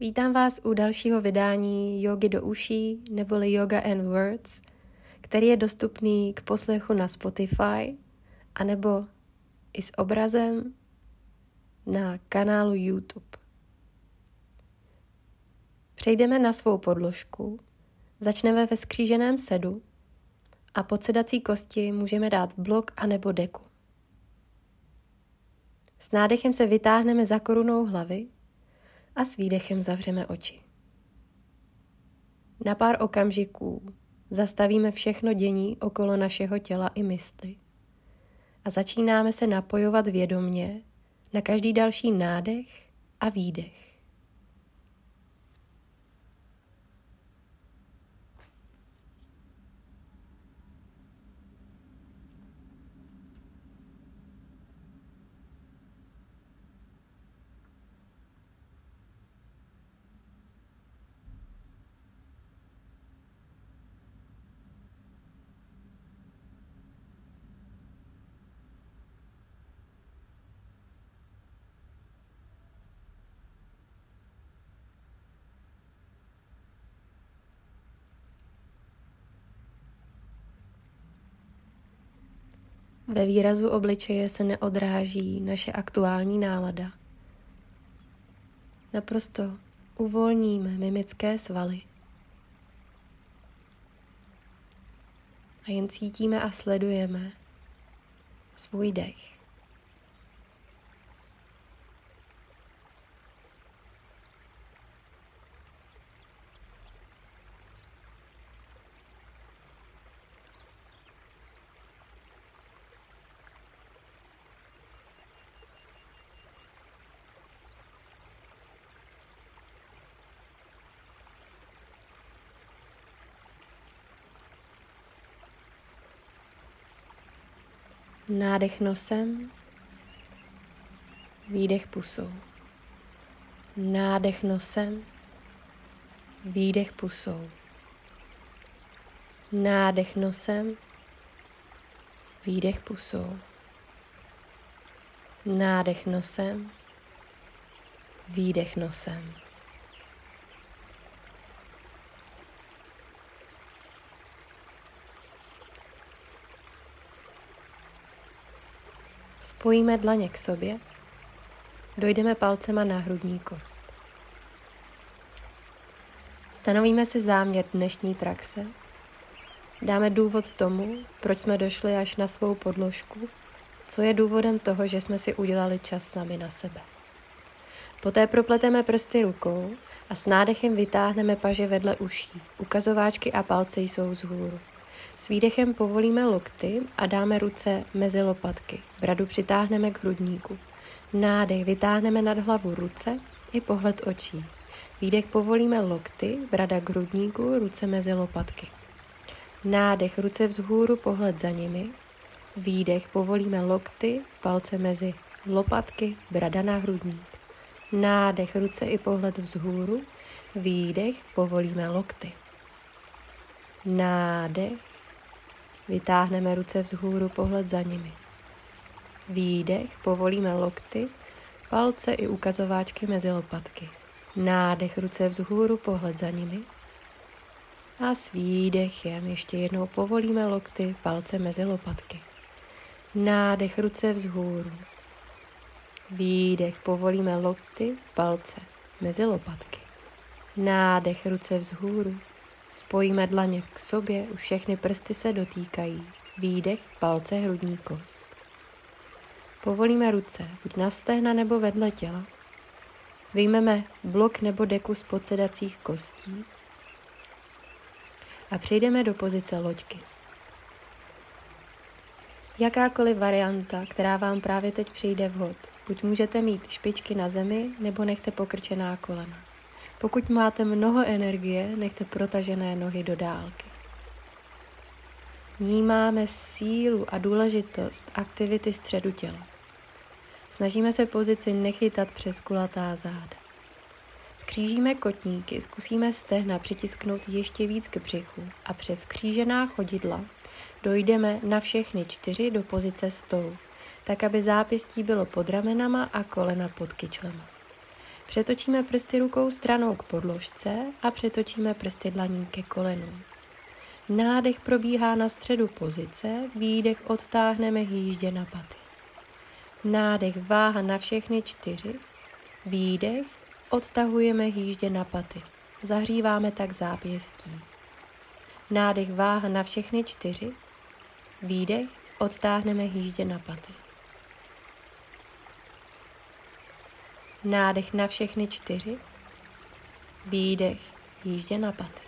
Vítám vás u dalšího vydání Yogi do uší neboli Yoga and Words, který je dostupný k poslechu na Spotify anebo i s obrazem na kanálu YouTube. Přejdeme na svou podložku, začneme ve skříženém sedu a pod sedací kosti můžeme dát blok anebo deku. S nádechem se vytáhneme za korunou hlavy a s výdechem zavřeme oči. Na pár okamžiků zastavíme všechno dění okolo našeho těla i mysli a začínáme se napojovat vědomně na každý další nádech a výdech. Ve výrazu obličeje se neodráží naše aktuální nálada. Naprosto uvolníme mimické svaly. A jen cítíme a sledujeme svůj dech. Nádech nosem, výdech pusou. Nádech nosem, výdech pusou. Nádech nosem, výdech pusou. Nádech nosem, výdech nosem. Spojíme dlaně k sobě, dojdeme palcema na hrudní kost. Stanovíme si záměr dnešní praxe, dáme důvod tomu, proč jsme došli až na svou podložku, co je důvodem toho, že jsme si udělali čas sami na sebe. Poté propleteme prsty rukou a s nádechem vytáhneme paže vedle uší. Ukazováčky a palce jsou vzhůru. S výdechem povolíme lokty a dáme ruce mezi lopatky. Bradu přitáhneme k hrudníku. Nádech vytáhneme nad hlavu ruce i pohled očí. Výdech povolíme lokty, brada k hrudníku, ruce mezi lopatky. Nádech ruce vzhůru, pohled za nimi. Výdech povolíme lokty, palce mezi lopatky, brada na hrudník. Nádech ruce i pohled vzhůru. Výdech povolíme lokty. Nádech Vytáhneme ruce vzhůru, pohled za nimi. Výdech, povolíme lokty, palce i ukazováčky mezi lopatky. Nádech, ruce vzhůru, pohled za nimi. A s výdechem ještě jednou povolíme lokty, palce mezi lopatky. Nádech, ruce vzhůru. Výdech, povolíme lokty, palce mezi lopatky. Nádech, ruce vzhůru. Spojíme dlaně k sobě, už všechny prsty se dotýkají. Výdech, palce, hrudní kost. Povolíme ruce, buď na stehna nebo vedle těla. Vyjmeme blok nebo deku z podsedacích kostí a přejdeme do pozice loďky. Jakákoliv varianta, která vám právě teď přijde vhod, buď můžete mít špičky na zemi nebo nechte pokrčená kolena. Pokud máte mnoho energie, nechte protažené nohy do dálky. Vnímáme sílu a důležitost aktivity středu těla. Snažíme se pozici nechytat přes kulatá záda. Skřížíme kotníky, zkusíme stehna přitisknout ještě víc k břichu a přes křížená chodidla dojdeme na všechny čtyři do pozice stolu, tak aby zápěstí bylo pod ramenama a kolena pod kyčlema. Přetočíme prsty rukou stranou k podložce a přetočíme prsty dlaní ke kolenům. Nádech probíhá na středu pozice, výdech odtáhneme hýždě na paty. Nádech váha na všechny čtyři, výdech odtahujeme hýždě na paty. Zahříváme tak zápěstí. Nádech váha na všechny čtyři, výdech odtáhneme hýždě na paty. Nádech na všechny čtyři, výdech jíždě na paty.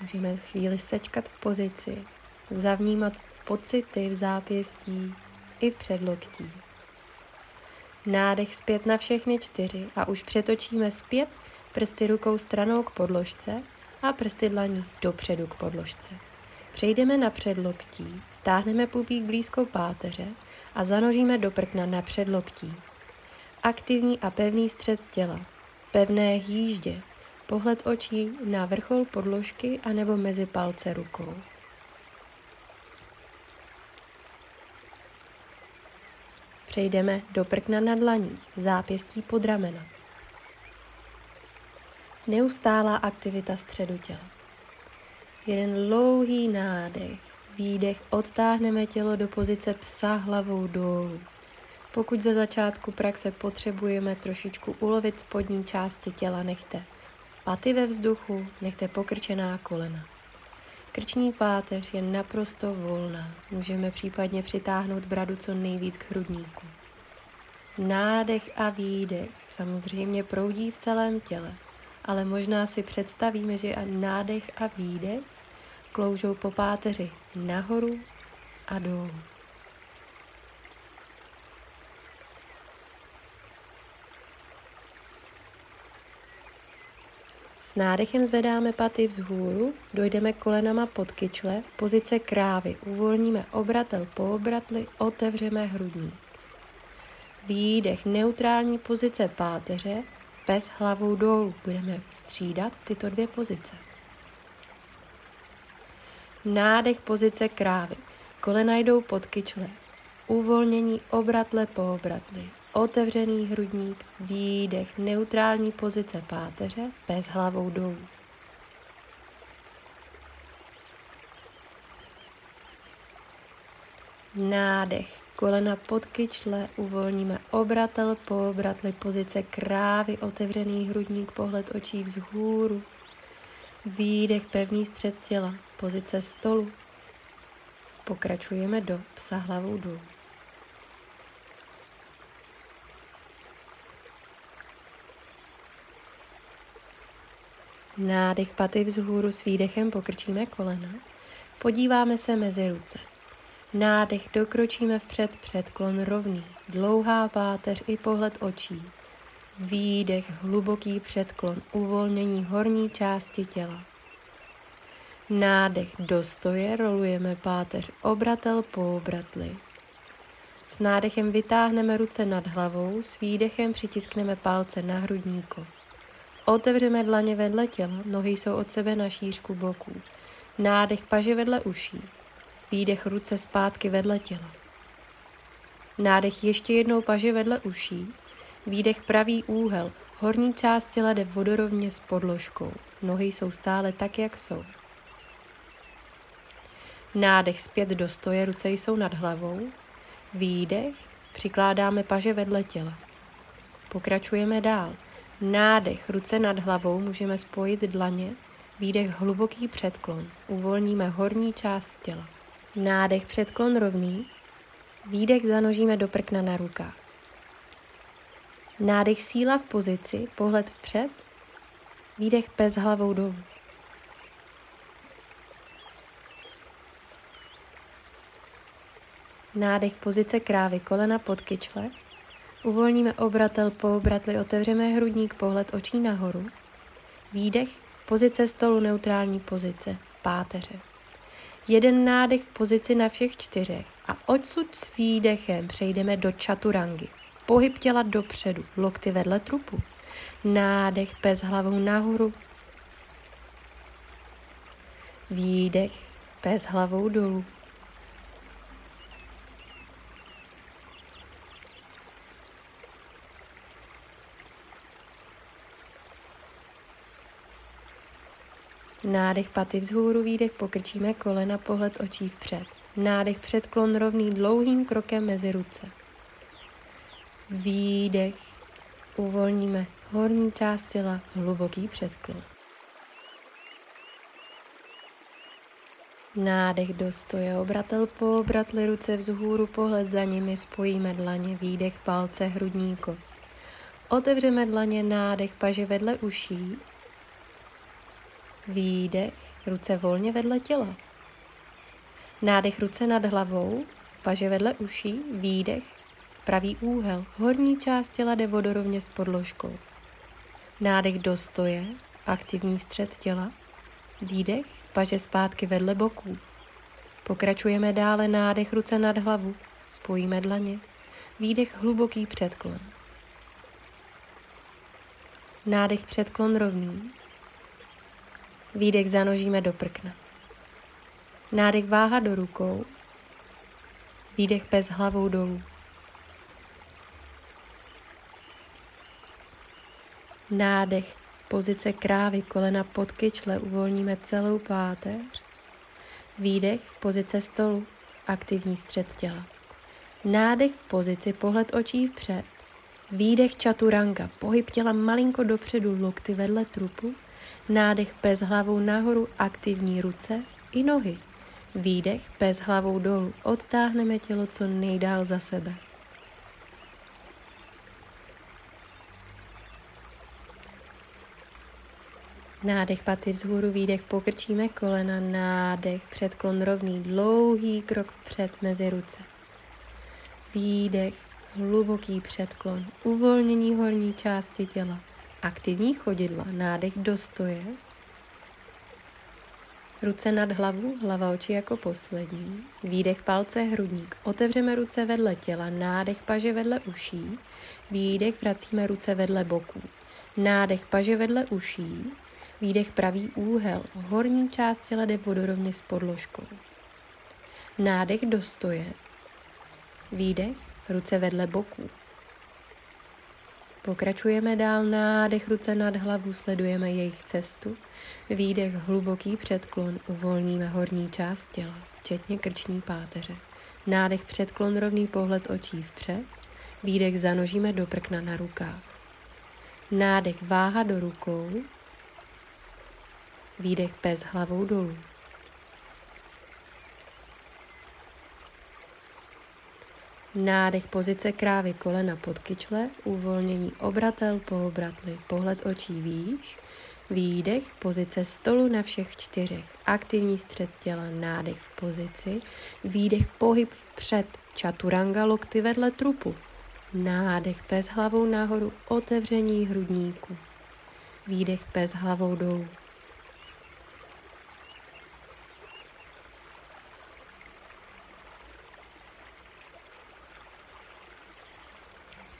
Můžeme chvíli sečkat v pozici, zavnímat pocity v zápěstí i v předloktí. Nádech zpět na všechny čtyři a už přetočíme zpět prsty rukou stranou k podložce a prsty dlaní dopředu k podložce. Přejdeme na předloktí, vtáhneme pupík blízko páteře a zanožíme do prkna na předloktí. Aktivní a pevný střed těla, pevné jíždě, pohled očí na vrchol podložky anebo mezi palce rukou. Přejdeme do prkna na dlaních, zápěstí pod ramena. Neustálá aktivita středu těla. Jeden dlouhý nádech, výdech, odtáhneme tělo do pozice psa hlavou dolů. Pokud za začátku praxe potřebujeme trošičku ulovit spodní části těla, nechte paty ve vzduchu, nechte pokrčená kolena. Krční páteř je naprosto volná. Můžeme případně přitáhnout bradu co nejvíc k hrudníku. Nádech a výdech samozřejmě proudí v celém těle, ale možná si představíme, že a nádech a výdech kloužou po páteři nahoru a dolů. S nádechem zvedáme paty vzhůru, dojdeme kolenama pod kyčle, pozice krávy, uvolníme obratel po obratli, otevřeme hrudník. Výdech, neutrální pozice páteře, pes hlavou dolů. Budeme střídat tyto dvě pozice. Nádech pozice krávy. Kolena jdou pod kyčle. Uvolnění obratle po obratli. Otevřený hrudník, výdech, neutrální pozice páteře, bez hlavou dolů. Nádech, kolena pod kyčle, uvolníme obratel po obratli, pozice krávy, otevřený hrudník, pohled očí vzhůru. Výdech, pevný střed těla, pozice stolu. Pokračujeme do psa hlavou dolů. Nádech paty vzhůru s výdechem pokrčíme kolena. Podíváme se mezi ruce. Nádech dokročíme vpřed předklon rovný, dlouhá páteř i pohled očí. Výdech, hluboký předklon, uvolnění horní části těla. Nádech do stoje, rolujeme páteř obratel po obratli. S nádechem vytáhneme ruce nad hlavou, s výdechem přitiskneme palce na hrudní kost. Otevřeme dlaně vedle těla, nohy jsou od sebe na šířku boků. Nádech paže vedle uší. Výdech ruce zpátky vedle těla. Nádech ještě jednou paže vedle uší. Výdech pravý úhel. Horní část těla jde vodorovně s podložkou. Nohy jsou stále tak, jak jsou. Nádech zpět do stoje, ruce jsou nad hlavou. Výdech, přikládáme paže vedle těla. Pokračujeme dál. Nádech, ruce nad hlavou, můžeme spojit dlaně. Výdech, hluboký předklon. Uvolníme horní část těla. Nádech, předklon rovný. Výdech zanožíme do prkna na rukách. Nádech síla v pozici, pohled vpřed. Výdech pes hlavou dolů. Nádech pozice krávy, kolena pod kyčle. Uvolníme obratel po obratli, otevřeme hrudník, pohled očí nahoru. Výdech, pozice stolu, neutrální pozice, páteře. Jeden nádech v pozici na všech čtyřech a odsud s výdechem přejdeme do čaturangy. Pohyb těla dopředu, lokty vedle trupu. Nádech pes hlavou nahoru. Výdech pes hlavou dolů. Nádech paty vzhůru, výdech pokrčíme kolena, pohled očí vpřed. Nádech předklon rovný dlouhým krokem mezi ruce. Výdech. Uvolníme horní část těla, hluboký předklon. Nádech do stoje, obratel po obratli ruce vzhůru, pohled za nimi, spojíme dlaně, výdech, palce, hrudní kost. Otevřeme dlaně, nádech, paže vedle uší, výdech, ruce volně vedle těla. Nádech ruce nad hlavou, paže vedle uší, výdech, pravý úhel, horní část těla jde vodorovně s podložkou. Nádech do stoje, aktivní střed těla, výdech, paže zpátky vedle boků. Pokračujeme dále nádech ruce nad hlavu, spojíme dlaně, výdech hluboký předklon. Nádech předklon rovný, výdech zanožíme do prkna. Nádech váha do rukou, výdech bez hlavou dolů. Nádech, pozice krávy, kolena pod kyčle, uvolníme celou páteř. Výdech, pozice stolu, aktivní střed těla. Nádech v pozici, pohled očí vpřed. Výdech čaturanga, pohyb těla malinko dopředu, lokty vedle trupu. Nádech bez hlavou nahoru, aktivní ruce i nohy. Výdech bez hlavou dolů, odtáhneme tělo co nejdál za sebe. Nádech paty vzhůru, výdech pokrčíme kolena, nádech, předklon rovný, dlouhý krok vpřed mezi ruce. Výdech, hluboký předklon, uvolnění horní části těla, aktivní chodidla, nádech do stoje, ruce nad hlavu, hlava oči jako poslední, výdech palce, hrudník, otevřeme ruce vedle těla, nádech paže vedle uší, výdech vracíme ruce vedle boků, nádech paže vedle uší, Výdech pravý úhel, horní část těla jde vodorovně s podložkou. Nádech do stoje. Výdech, ruce vedle boků. Pokračujeme dál, nádech ruce nad hlavu, sledujeme jejich cestu. Výdech, hluboký předklon, uvolníme horní část těla, včetně krční páteře. Nádech, předklon, rovný pohled očí vpřed. Výdech zanožíme do prkna na rukách. Nádech váha do rukou, Výdech bez hlavou dolů. Nádech pozice krávy kolena pod kyčle, uvolnění obratel po obratli, pohled očí výš, výdech, pozice stolu na všech čtyřech, aktivní střed těla, nádech v pozici, výdech, pohyb vpřed, čaturanga, lokty vedle trupu, nádech bez hlavou nahoru, otevření hrudníku, výdech bez hlavou dolů.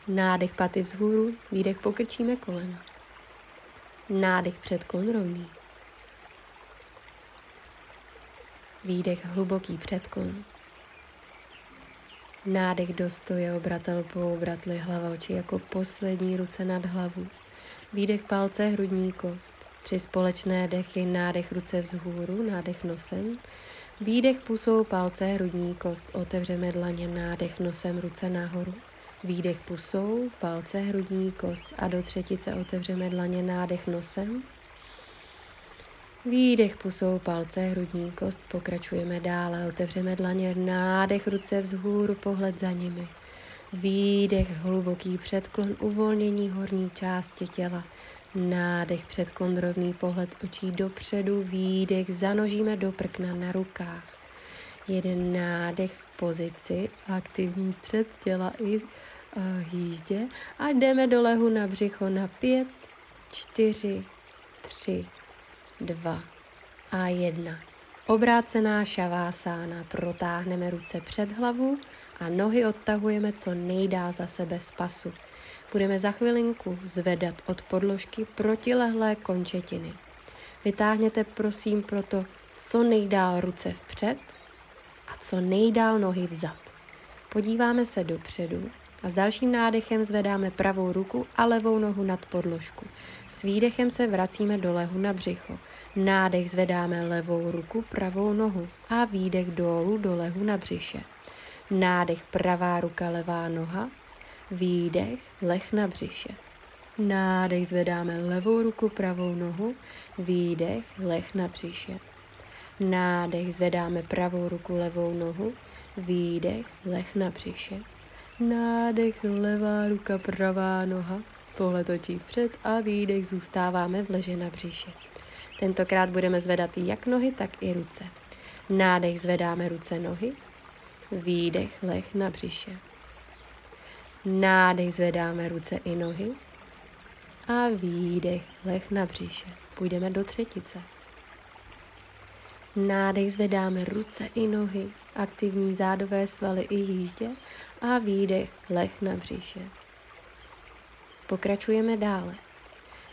Nádech paty vzhůru, výdech pokrčíme kolena. Nádech předklon rovný. Výdech hluboký předklon. Nádech do stoje, obratel po obratli, hlava oči jako poslední ruce nad hlavu. Výdech palce, hrudní kost. Tři společné dechy, nádech ruce vzhůru, nádech nosem. Výdech pusou palce, hrudní kost. Otevřeme dlaně, nádech nosem, ruce nahoru. Výdech pusou, palce, hrudní kost a do třetice otevřeme dlaně, nádech nosem. Výdech pusou, palce, hrudní kost, pokračujeme dále, otevřeme dlaně, nádech, ruce vzhůru, pohled za nimi. Výdech, hluboký předklon, uvolnění horní části těla. Nádech, předklon, rovný pohled očí dopředu, výdech, zanožíme do prkna na rukách. Jeden nádech v pozici, aktivní střed těla i jíždě a jdeme do lehu na břicho na pět, čtyři, tři, dva a jedna. Obrácená šavásána, protáhneme ruce před hlavu a nohy odtahujeme co nejdál za sebe z pasu. Budeme za chvilinku zvedat od podložky protilehlé končetiny. Vytáhněte prosím proto co nejdál ruce vpřed a co nejdál nohy vzad. Podíváme se dopředu A s dalším nádechem zvedáme pravou ruku a levou nohu nad podložku. S výdechem se vracíme do lehu na břicho. Nádech zvedáme levou ruku, pravou nohu a výdech dolů do lehu na břiše. Nádech pravá ruka, levá noha, výdech, leh na břiše. Nádech zvedáme levou ruku, pravou nohu, výdech, leh na břiše. Nádech zvedáme pravou ruku, levou nohu, výdech, leh na břiše. Nádech, levá ruka, pravá noha, pohled očí vpřed a výdech zůstáváme v leže na břiše. Tentokrát budeme zvedat jak nohy, tak i ruce. Nádech zvedáme ruce nohy, výdech, leh na břiše. Nádech zvedáme ruce i nohy a výdech, leh na břiše. Půjdeme do třetice. Nádech zvedáme ruce i nohy, aktivní zádové svaly i jíždě a výdech, leh na břiše. Pokračujeme dále.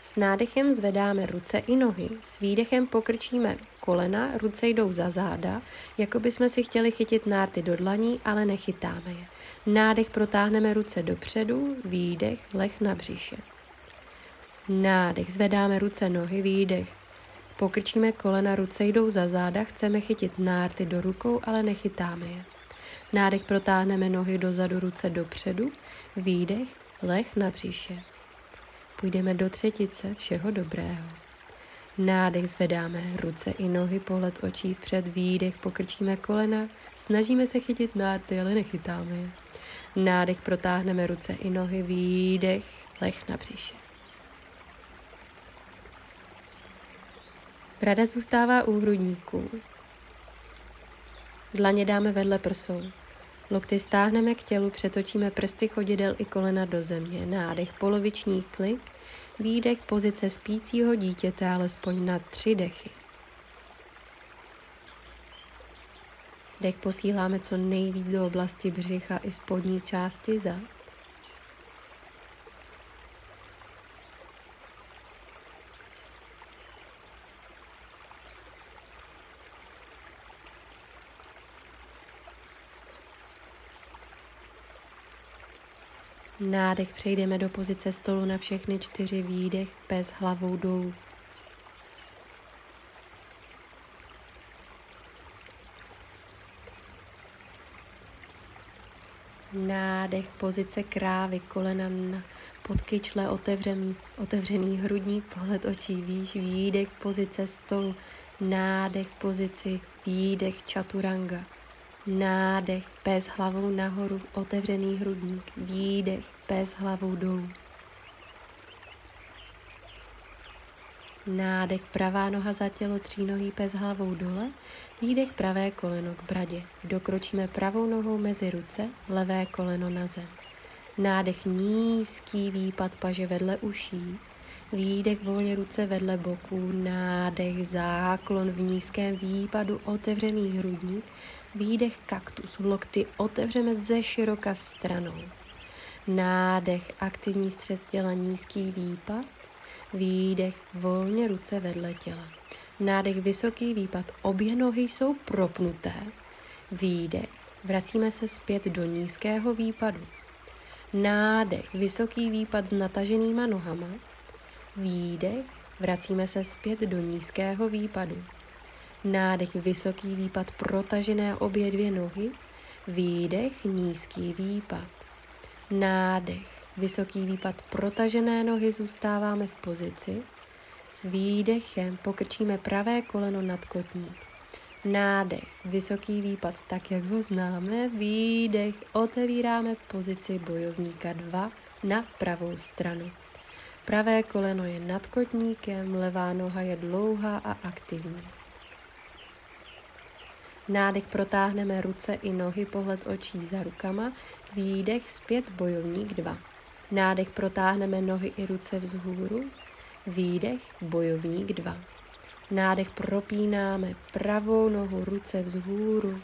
S nádechem zvedáme ruce i nohy, s výdechem pokrčíme kolena, ruce jdou za záda, jako bychom si chtěli chytit nárty do dlaní, ale nechytáme je. Nádech protáhneme ruce dopředu, výdech, leh na břiše. Nádech, zvedáme ruce, nohy, výdech. Pokrčíme kolena, ruce jdou za záda, chceme chytit nárty do rukou, ale nechytáme je. Nádech protáhneme nohy dozadu, ruce dopředu, výdech, leh na břiše. Půjdeme do třetice všeho dobrého. Nádech zvedáme ruce i nohy, pohled očí vpřed, výdech, pokrčíme kolena, snažíme se chytit nárty, ale nechytáme je. Nádech protáhneme ruce i nohy, výdech, leh na břiše. Brada zůstává u hrudníků. Dlaně dáme vedle prsou. Lokty stáhneme k tělu, přetočíme prsty chodidel i kolena do země. Nádech poloviční klik, výdech pozice spícího dítěte alespoň na tři dechy. Dech posíláme co nejvíc do oblasti břicha i spodní části zad. Nádech přejdeme do pozice stolu na všechny čtyři výdech bez hlavou dolů. Nádech, pozice krávy, kolena na podkyčle, otevřený, otevřený hrudník, pohled očí výš, výdech, pozice stolu, nádech, pozici, výdech, čaturanga. Nádech, pes hlavou nahoru, otevřený hrudník, výdech, pes hlavou dolů. Nádech, pravá noha za tělo, třínohý pes hlavou dole, výdech, pravé koleno k bradě. Dokročíme pravou nohou mezi ruce, levé koleno na zem. Nádech, nízký výpad paže vedle uší, Výdech volně ruce vedle boku, nádech, záklon v nízkém výpadu, otevřený hrudník, výdech kaktus, lokty otevřeme ze široka stranou. Nádech, aktivní střed těla, nízký výpad, výdech, volně ruce vedle těla. Nádech, vysoký výpad, obě nohy jsou propnuté. Výdech, vracíme se zpět do nízkého výpadu. Nádech, vysoký výpad s nataženýma nohama, Výdech, vracíme se zpět do nízkého výpadu. Nádech, vysoký výpad, protažené obě dvě nohy. Výdech, nízký výpad. Nádech, vysoký výpad, protažené nohy, zůstáváme v pozici. S výdechem pokrčíme pravé koleno nad kotník. Nádech, vysoký výpad, tak jak ho známe. Výdech, otevíráme pozici bojovníka 2 na pravou stranu. Pravé koleno je nad kotníkem, levá noha je dlouhá a aktivní. Nádech protáhneme ruce i nohy, pohled očí za rukama, výdech zpět bojovník 2. Nádech protáhneme nohy i ruce vzhůru, výdech bojovník 2. Nádech propínáme pravou nohu, ruce vzhůru,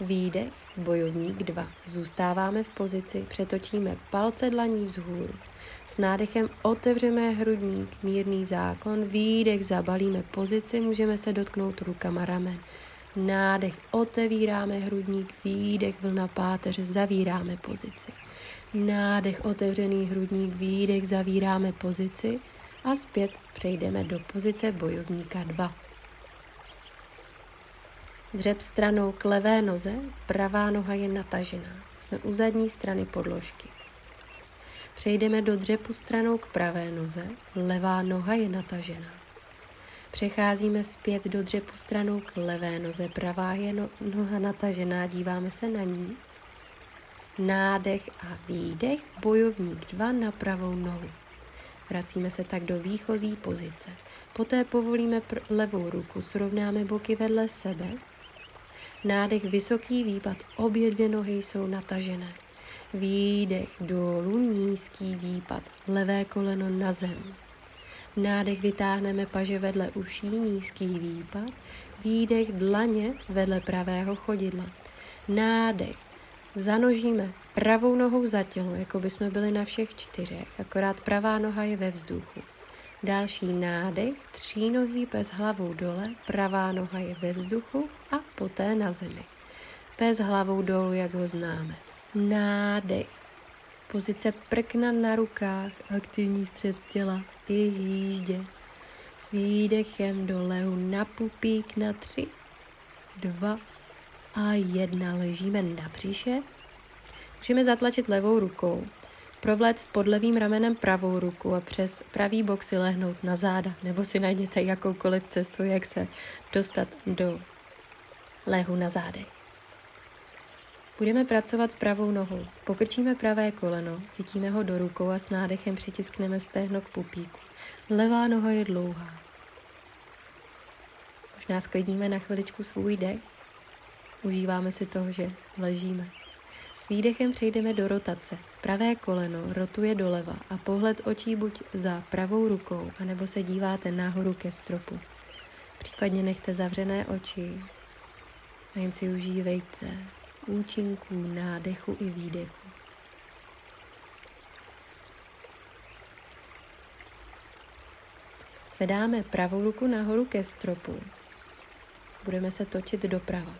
výdech bojovník 2. Zůstáváme v pozici, přetočíme palce dlaní vzhůru. S nádechem otevřeme hrudník, mírný záklon, výdech, zabalíme pozici, můžeme se dotknout rukama ramen. Nádech, otevíráme hrudník, výdech, vlna páteře, zavíráme pozici. Nádech, otevřený hrudník, výdech, zavíráme pozici a zpět přejdeme do pozice bojovníka 2. Dřep stranou k levé noze, pravá noha je natažená. Jsme u zadní strany podložky. Přejdeme do dřepu stranou k pravé noze, levá noha je natažená. Přecházíme zpět do dřepu stranou k levé noze, pravá je no, noha natažená, díváme se na ní. Nádech a výdech, bojovník 2 na pravou nohu. Vracíme se tak do výchozí pozice. Poté povolíme levou ruku, srovnáme boky vedle sebe. Nádech, vysoký výpad, obě dvě nohy jsou natažené. Výdech dolů, nízký výpad, levé koleno na zem. Nádech vytáhneme paže vedle uší, nízký výpad. Výdech dlaně vedle pravého chodidla. Nádech. Zanožíme pravou nohou za tělo, jako by jsme byli na všech čtyřech, akorát pravá noha je ve vzduchu. Další nádech, tří nohy bez hlavou dole, pravá noha je ve vzduchu a poté na zemi. Pes hlavou dolů, jak ho známe. Nádech. Pozice prkna na rukách, aktivní střed těla i jíždě. S výdechem do lehu na pupík na tři, dva a jedna. Ležíme na břiše. Můžeme zatlačit levou rukou, provléct pod levým ramenem pravou ruku a přes pravý bok si lehnout na záda, nebo si najděte jakoukoliv cestu, jak se dostat do lehu na zádech. Budeme pracovat s pravou nohou. Pokrčíme pravé koleno, chytíme ho do rukou a s nádechem přitiskneme stehno k pupíku. Levá noha je dlouhá. Možná sklidníme na chviličku svůj dech. Užíváme si toho, že ležíme. S výdechem přejdeme do rotace. Pravé koleno rotuje doleva a pohled očí buď za pravou rukou, anebo se díváte nahoru ke stropu. Případně nechte zavřené oči a jen si užívejte účinků nádechu i výdechu. Sedáme pravou ruku nahoru ke stropu. Budeme se točit doprava.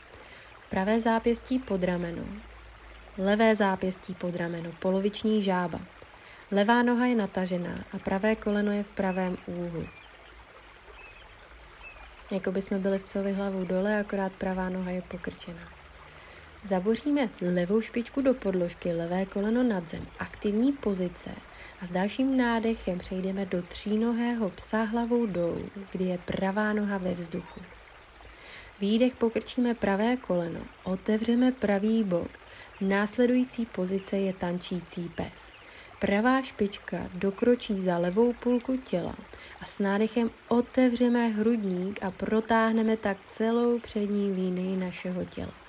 Pravé zápěstí pod rameno, levé zápěstí pod rameno, poloviční žába. Levá noha je natažená a pravé koleno je v pravém úhlu. Jako by jsme byli v covi hlavou dole, akorát pravá noha je pokrčená. Zaboříme levou špičku do podložky, levé koleno nad zem, aktivní pozice a s dalším nádechem přejdeme do třínohého psa hlavou dolů, kdy je pravá noha ve vzduchu. Výdech pokrčíme pravé koleno, otevřeme pravý bok, následující pozice je tančící pes. Pravá špička dokročí za levou půlku těla a s nádechem otevřeme hrudník a protáhneme tak celou přední línii našeho těla.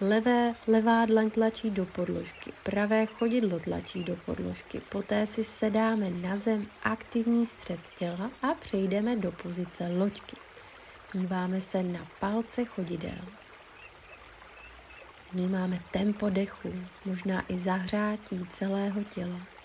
Levé, levá dlaň tlačí do podložky, pravé chodidlo tlačí do podložky, poté si sedáme na zem aktivní střed těla a přejdeme do pozice loďky. Díváme se na palce chodidel. Vnímáme tempo dechu, možná i zahřátí celého těla.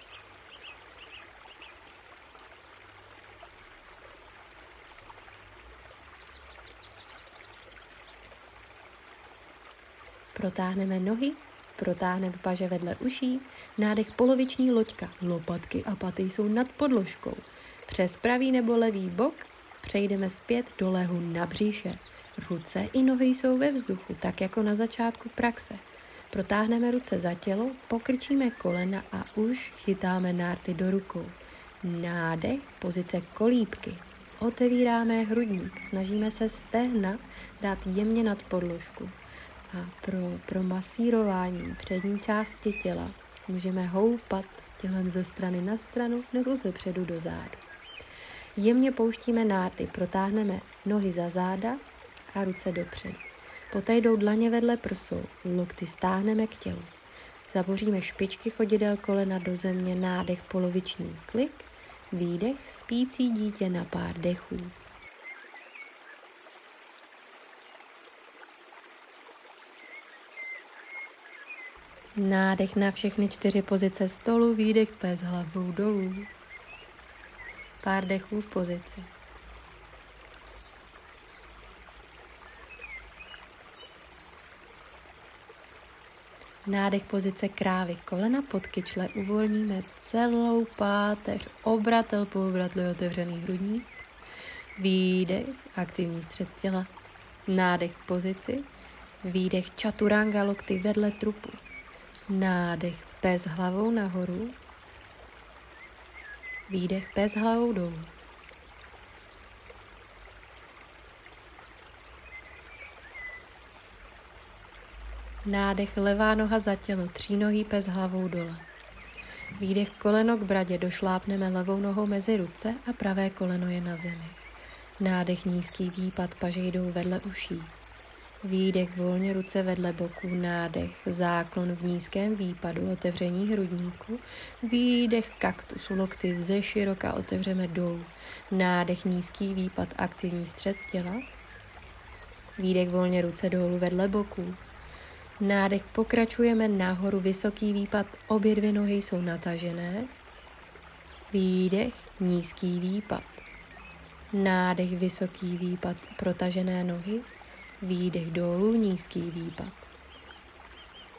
Protáhneme nohy, protáhneme paže vedle uší, nádech poloviční loďka, lopatky a paty jsou nad podložkou. Přes pravý nebo levý bok přejdeme zpět do lehu na bříše. Ruce i nohy jsou ve vzduchu, tak jako na začátku praxe. Protáhneme ruce za tělo, pokrčíme kolena a už chytáme nárty do rukou. Nádech, pozice kolíbky. Otevíráme hrudník, snažíme se stehna dát jemně nad podložku. A pro, pro masírování přední části těla můžeme houpat tělem ze strany na stranu nebo ze předu do zádu. Jemně pouštíme náty, protáhneme nohy za záda a ruce dopředu. Poté jdou dlaně vedle prsou, lokty stáhneme k tělu. Zaboříme špičky chodidel kolena do země, nádech poloviční klik, výdech, spící dítě na pár dechů. Nádech na všechny čtyři pozice stolu, výdech pes hlavou dolů. Pár dechů v pozici. Nádech pozice krávy, kolena pod kyčle, uvolníme celou páteř, obratel po obratli otevřený hrudník. Výdech, aktivní střed těla, nádech v pozici, výdech čaturanga lokty vedle trupu, nádech pes hlavou nahoru, výdech pes hlavou dolů. Nádech levá noha za tělo, třínohý pes hlavou dole. Výdech koleno k bradě, došlápneme levou nohou mezi ruce a pravé koleno je na zemi. Nádech nízký výpad, paže jdou vedle uší. Výdech volně ruce vedle boku, nádech, záklon v nízkém výpadu, otevření hrudníku, výdech kaktus, lokty ze široka otevřeme dolů, nádech nízký výpad, aktivní střed těla, výdech volně ruce dolů vedle boku, Nádech pokračujeme nahoru, vysoký výpad, obě dvě nohy jsou natažené. Výdech, nízký výpad. Nádech, vysoký výpad, protažené nohy. Výdech dolů, nízký výpad.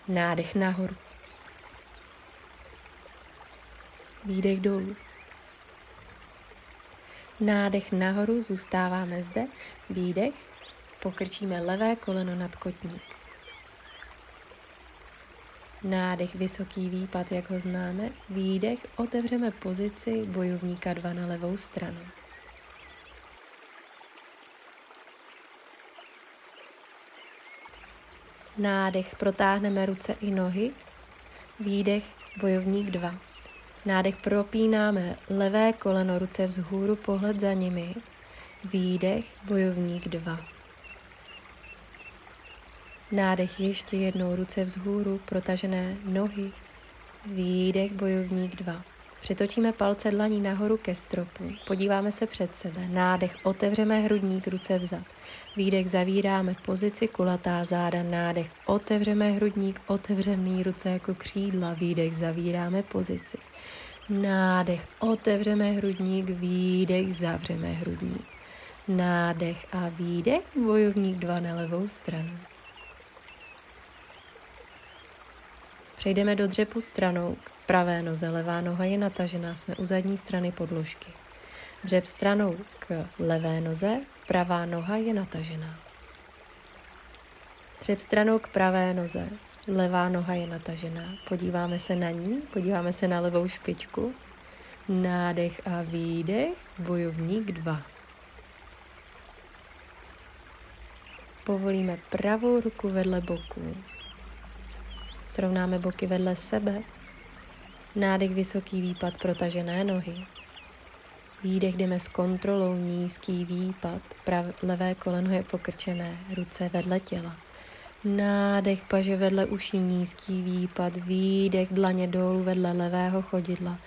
Nádech nahoru. Výdech dolů. Nádech nahoru, zůstáváme zde. Výdech, pokrčíme levé koleno nad kotník. Nádech, vysoký výpad, jak ho známe. Výdech, otevřeme pozici bojovníka dva na levou stranu. Nádech, protáhneme ruce i nohy. Výdech, bojovník 2. Nádech, propínáme levé koleno, ruce vzhůru, pohled za nimi. Výdech, bojovník 2. Nádech ještě jednou ruce vzhůru, protažené nohy. Výdech, bojovník 2. Přetočíme palce dlaní nahoru ke stropu, podíváme se před sebe, nádech, otevřeme hrudník, ruce vzad. Výdech, zavíráme pozici, kulatá záda, nádech, otevřeme hrudník, otevřený ruce jako křídla, výdech, zavíráme pozici. Nádech, otevřeme hrudník, výdech, zavřeme hrudník. Nádech a výdech, bojovník dva na levou stranu. Přejdeme do dřepu stranou pravé noze, levá noha je natažená, jsme u zadní strany podložky. Dřep stranou k levé noze, pravá noha je natažená. Dřep stranou k pravé noze, levá noha je natažená. Podíváme se na ní, podíváme se na levou špičku. Nádech a výdech, bojovník 2. Povolíme pravou ruku vedle boku, Srovnáme boky vedle sebe. Nádech vysoký výpad protažené nohy. Výdech jdeme s kontrolou nízký výpad. Prav, levé koleno je pokrčené, ruce vedle těla. Nádech paže vedle uší nízký výpad, výdech dlaně dolů vedle levého chodidla.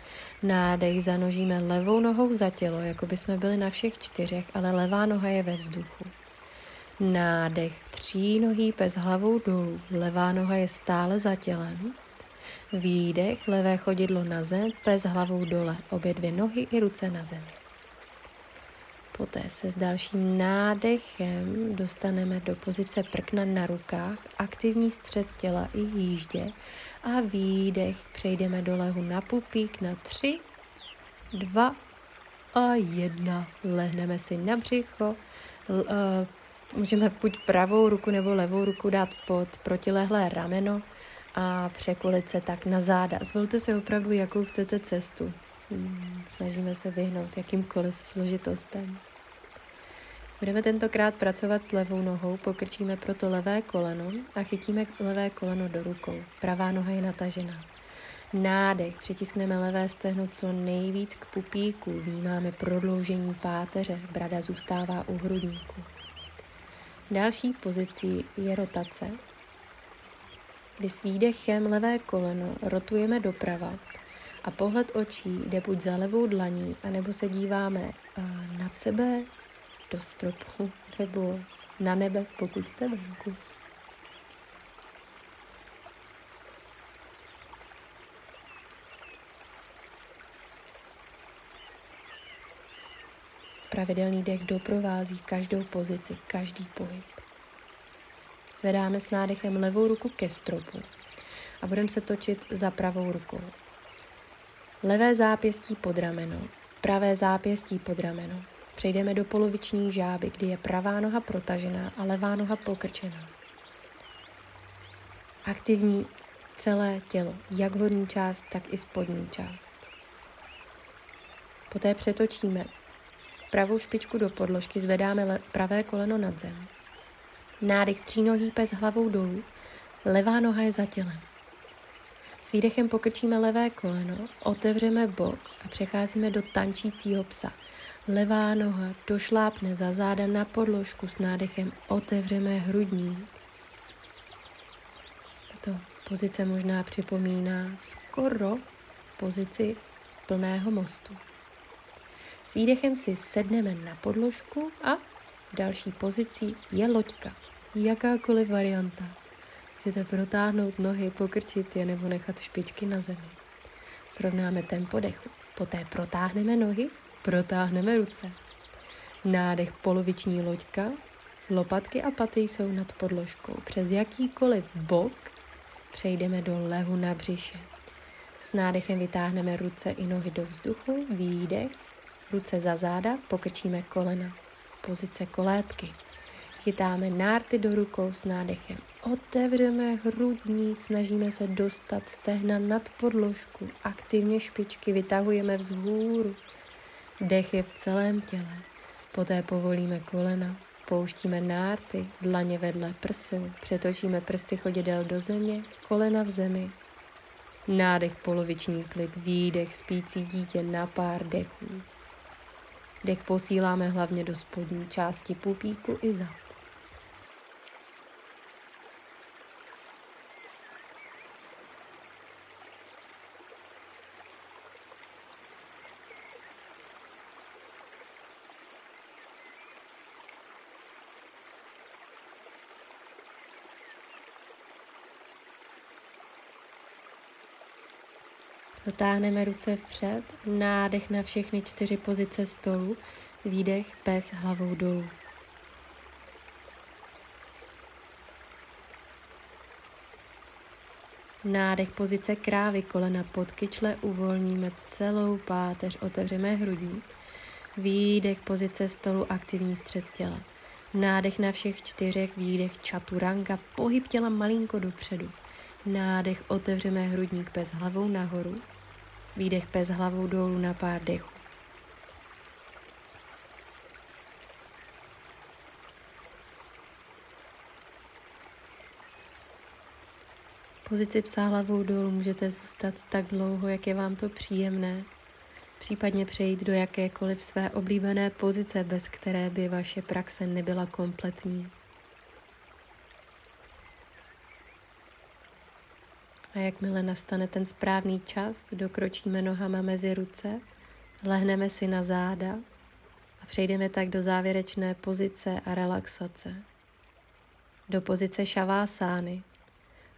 Nádech zanožíme levou nohou za tělo, jako by jsme byli na všech čtyřech, ale levá noha je ve vzduchu. Nádech, tří nohý pes hlavou dolů, levá noha je stále za tělem. Výdech, levé chodidlo na zem, pes hlavou dole, obě dvě nohy i ruce na zemi. Poté se s dalším nádechem dostaneme do pozice prkna na rukách, aktivní střed těla i jíždě a výdech přejdeme do lehu na pupík na tři, dva a jedna. Lehneme si na břicho, l, uh, Můžeme buď pravou ruku nebo levou ruku dát pod protilehlé rameno a překulit se tak na záda. Zvolte si opravdu, jakou chcete cestu. Hmm, snažíme se vyhnout jakýmkoliv složitostem. Budeme tentokrát pracovat s levou nohou, pokrčíme proto levé koleno a chytíme levé koleno do rukou. Pravá noha je natažená. Nádech, přitiskneme levé stehno co nejvíc k pupíku, vnímáme prodloužení páteře, brada zůstává u hrudníku. Další pozicí je rotace, kdy s výdechem levé koleno rotujeme doprava a pohled očí jde buď za levou dlaní, anebo se díváme eh, nad sebe, do stropu, nebo na nebe, pokud jste venku. Pravidelný dech doprovází každou pozici, každý pohyb. Zvedáme s nádechem levou ruku ke stropu. a budeme se točit za pravou rukou. Levé zápěstí pod rameno, pravé zápěstí pod rameno. Přejdeme do poloviční žáby, kdy je pravá noha protažená a levá noha pokrčená. Aktivní celé tělo, jak horní část, tak i spodní část. Poté přetočíme pravou špičku do podložky, zvedáme pravé koleno nad zem. Nádech třínohý pes hlavou dolů, levá noha je za tělem. S výdechem pokrčíme levé koleno, otevřeme bok a přecházíme do tančícího psa. Levá noha došlápne za záda na podložku s nádechem, otevřeme hrudní. Tato pozice možná připomíná skoro pozici plného mostu. S výdechem si sedneme na podložku a další pozicí je loďka. Jakákoliv varianta. Můžete protáhnout nohy, pokrčit je nebo nechat špičky na zemi. Srovnáme tempo dechu. Poté protáhneme nohy, protáhneme ruce. Nádech poloviční loďka, lopatky a paty jsou nad podložkou. Přes jakýkoliv bok přejdeme do lehu na břiše. S nádechem vytáhneme ruce i nohy do vzduchu, výdech, ruce za záda, pokrčíme kolena. Pozice kolébky. Chytáme nárty do rukou s nádechem. Otevřeme hrudník, snažíme se dostat stehna nad podložku. Aktivně špičky vytahujeme vzhůru. Dech je v celém těle. Poté povolíme kolena. Pouštíme nárty, dlaně vedle prsou, přetočíme prsty chodidel do země, kolena v zemi. Nádech poloviční klik, výdech spící dítě na pár dechů. Dech posíláme hlavně do spodní části pupíku i zad. Dotáhneme ruce vpřed, nádech na všechny čtyři pozice stolu, výdech pes hlavou dolů. Nádech pozice krávy, kolena pod kyčle, uvolníme celou páteř, otevřeme hrudní. Výdech pozice stolu, aktivní střed těla. Nádech na všech čtyřech, výdech čaturanga, pohyb těla malinko dopředu. Nádech otevřeme hrudník pes hlavou nahoru, Výdech pes hlavou dolů na pár dechů. Pozici psa hlavou dolů můžete zůstat tak dlouho, jak je vám to příjemné, případně přejít do jakékoliv své oblíbené pozice, bez které by vaše praxe nebyla kompletní. A jakmile nastane ten správný čas, dokročíme nohama mezi ruce, lehneme si na záda a přejdeme tak do závěrečné pozice a relaxace. Do pozice šavásány.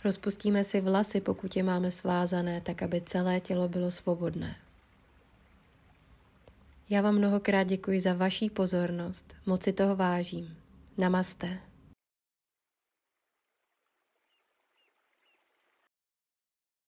Rozpustíme si vlasy, pokud je máme svázané, tak aby celé tělo bylo svobodné. Já vám mnohokrát děkuji za vaší pozornost, moc si toho vážím. Namaste.